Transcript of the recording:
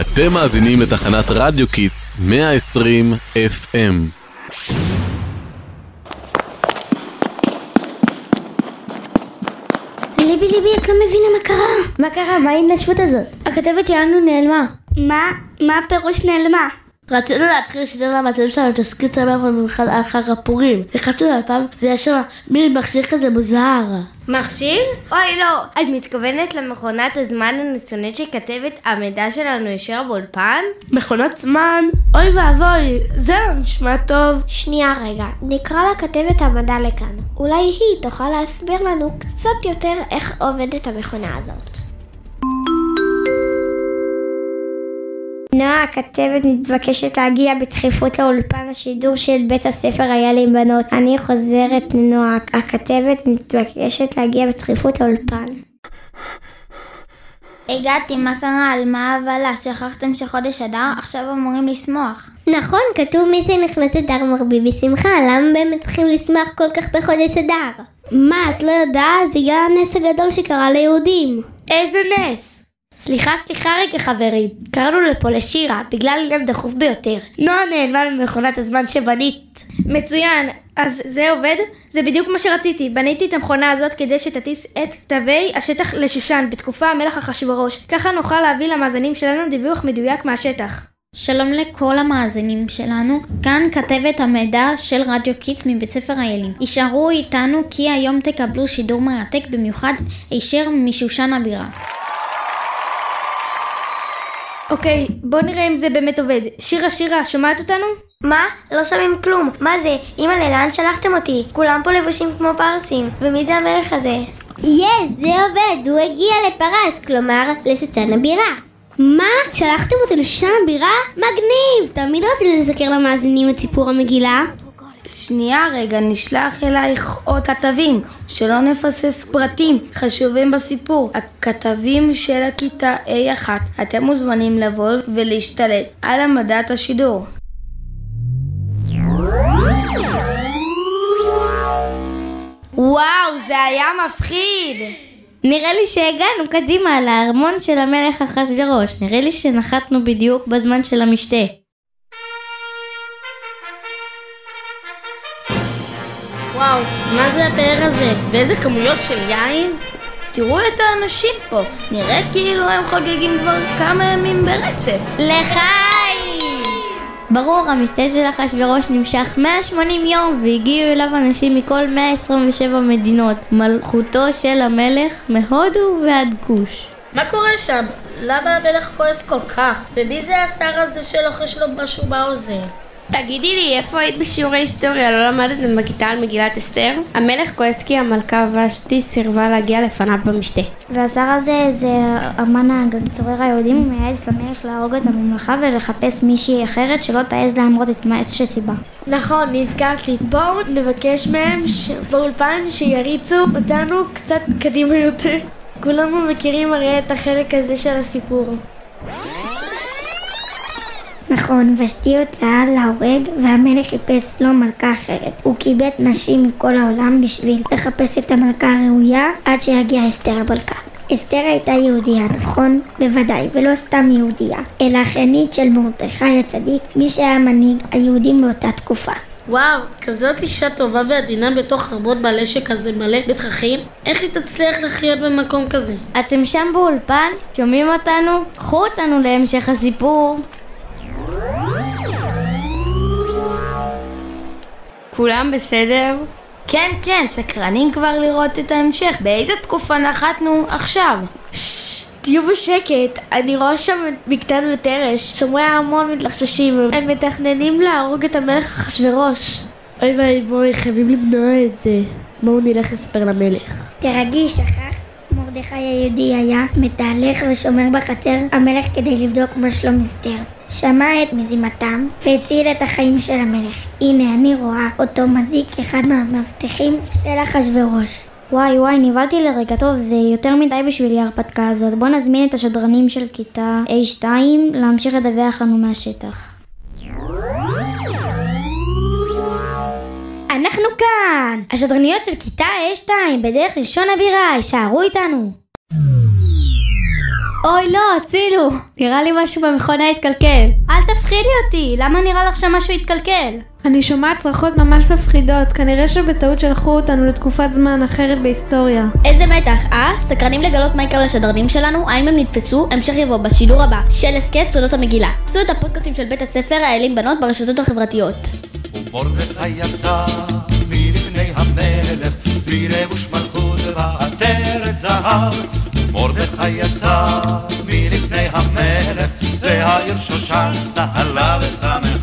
אתם מאזינים לתחנת רדיו Kids 120 FM. ליבי ליבי, את לא מבינה מה קרה. מה קרה? מה ההתנשפות הזאת? הכתבת שלנו נעלמה. מה? מה הפירוש נעלמה? רצינו להתחיל לשדר למאזינים שלנו תסכית שמח במיוחד על חג הפורים. נכנסנו לפעם ויש שם מין מכשיר כזה מוזר. מכשיר? אוי לא, את מתכוונת למכונת הזמן הניסיונית שכתבת המידע שלנו ישר באולפן? מכונת זמן? אוי ואבוי, זה לא נשמע טוב. שנייה רגע, נקרא לכתבת המדע לכאן. אולי היא תוכל להסביר לנו קצת יותר איך עובדת המכונה הזאת. נועה הכתבת מתבקשת להגיע בדחיפות לאולפן השידור של בית הספר איילים בנות. אני חוזרת נועה, הכתבת מתבקשת להגיע בדחיפות לאולפן. הגעתי, מה קרה? על מה ההבלה? שכחתם שחודש אדר? עכשיו אמורים לשמוח. נכון, כתוב מי שנכנס אדר מרבי בשמחה, למה באמת צריכים לשמוח כל כך בחודש אדר? מה, את לא יודעת? בגלל הנס הגדול שקרה ליהודים. איזה נס? סליחה, סליחה רגע חברים, קראנו לפה לשירה, בגלל עניין דחוף ביותר. נועה נעלמה ממכונת הזמן שבנית. מצוין, אז זה עובד? זה בדיוק מה שרציתי. בניתי את המכונה הזאת כדי שתטיס את כתבי השטח לשושן בתקופה המלך אחשוורוש. ככה נוכל להביא למאזינים שלנו דיווח מדויק מהשטח. שלום לכל המאזינים שלנו, כאן כתבת המידע של רדיו Kids מבית ספר איילים. הישארו איתנו כי היום תקבלו שידור מרתק במיוחד הישר משושן הבירה. אוקיי, בוא נראה אם זה באמת עובד. שירה, שירה, שומעת אותנו? מה? לא שומעים כלום. מה זה? אימא'לה, לאן שלחתם אותי? כולם פה לבושים כמו פרסים. ומי זה המלך הזה? יש, זה עובד, הוא הגיע לפרס, כלומר, לשושן הבירה. מה? שלחתם אותי לשושן הבירה? מגניב! תמיד רציתי לסקר למאזינים את סיפור המגילה. שנייה רגע, נשלח אלייך עוד כתבים, שלא נפספס פרטים חשובים בסיפור. הכתבים של הכיתה A1, אתם מוזמנים לבוא ולהשתלט על המדעת השידור. וואו, זה היה מפחיד! נראה לי שהגענו קדימה לארמון של המלך אחשוורוש. נראה לי שנחתנו בדיוק בזמן של המשתה. וואו, מה זה הפאר הזה? ואיזה כמויות של יין? תראו את האנשים פה, נראה כאילו הם חוגגים כבר כמה ימים ברצף. לחיים! ברור, המשתה של אחשוורוש נמשך 180 יום והגיעו אליו אנשים מכל 127 מדינות. מלכותו של המלך מהודו ועד כוש. מה קורה שם? למה המלך כועס כל כך? ומי זה השר הזה שלוחש לו משהו באוזן? תגידי לי, איפה היית בשיעורי היסטוריה? לא למדתם בכיתה על מגילת אסתר? המלך כועס כי המלכה ושתי סירבה להגיע לפניו במשתה. והשר הזה זה המן הצורר היהודים, הוא מייעץ למלך להרוג את הממלכה ולחפש מישהי אחרת שלא תעז להמרות את מה שסיבה. נכון, נזכרת לי. בואו נבקש מהם ש... באולפן שיריצו אותנו קצת קדימה יותר. כולנו מכירים הרי את החלק הזה של הסיפור. נכון, ושתי הוצאה להורג והמלך חיפש לו מלכה אחרת. הוא קיבץ נשים מכל העולם בשביל לחפש את המלכה הראויה עד שיגיע אסתר המלכה. אסתר הייתה יהודייה, נכון? בוודאי, ולא סתם יהודייה, אלא אחיינית של מרדכי הצדיק, מי שהיה מנהיג היהודים באותה תקופה. וואו, כזאת אישה טובה ועדינה בתוך ארמון מלא שכזה מלא בתככים? איך היא תצליח לחיות במקום כזה? אתם שם באולפן? שומעים אותנו? קחו אותנו להמשך הסיפור. כולם בסדר? כן, כן, סקרנים כבר לראות את ההמשך. באיזה תקופה נחתנו עכשיו? תהיו בשקט, אני רואה שם את בגתן ותרש, שומרי הארמון מתלחששים, הם מתכננים להרוג את המלך אחשוורוש. אוי ואבוי, חייבים למנוע את זה. בואו נלך לספר למלך. תרגי, שכחת? מרדכי היהודי היה מתהלך ושומר בחצר המלך כדי לבדוק מה שלום אסתר. שמע את מזימתם והציל את החיים של המלך. הנה אני רואה אותו מזיק אחד מהמאבטחים של אחשוורוש. וואי וואי, נבהלתי לרגע, טוב, זה יותר מדי בשבילי ההרפתקה הזאת. בוא נזמין את השדרנים של כיתה A2 להמשיך לדווח לנו מהשטח. כאן! השדרניות של כיתה A2 בדרך לשון הבירה, יישארו איתנו! אוי לא, הצילו! נראה לי משהו במכונה התקלקל. אל תפחידי אותי, למה נראה לך שמשהו התקלקל? אני שומעת צרחות ממש מפחידות, כנראה שבטעות שלחו אותנו לתקופת זמן אחרת בהיסטוריה. איזה מתח, אה? סקרנים לגלות מה יקרה לשדרנים שלנו? האם הם נתפסו? המשך יבוא בשידור הבא של הסכת סודות המגילה. פסו את הפודקאסטים של בית הספר האלים בנות ברשתות החברתיות. ומרדכי יצא המלך, בלי לבוש מלכות ועטרת זהב. מרדכי יצא מלפני המלך, והעיר שושן צהלה הייתה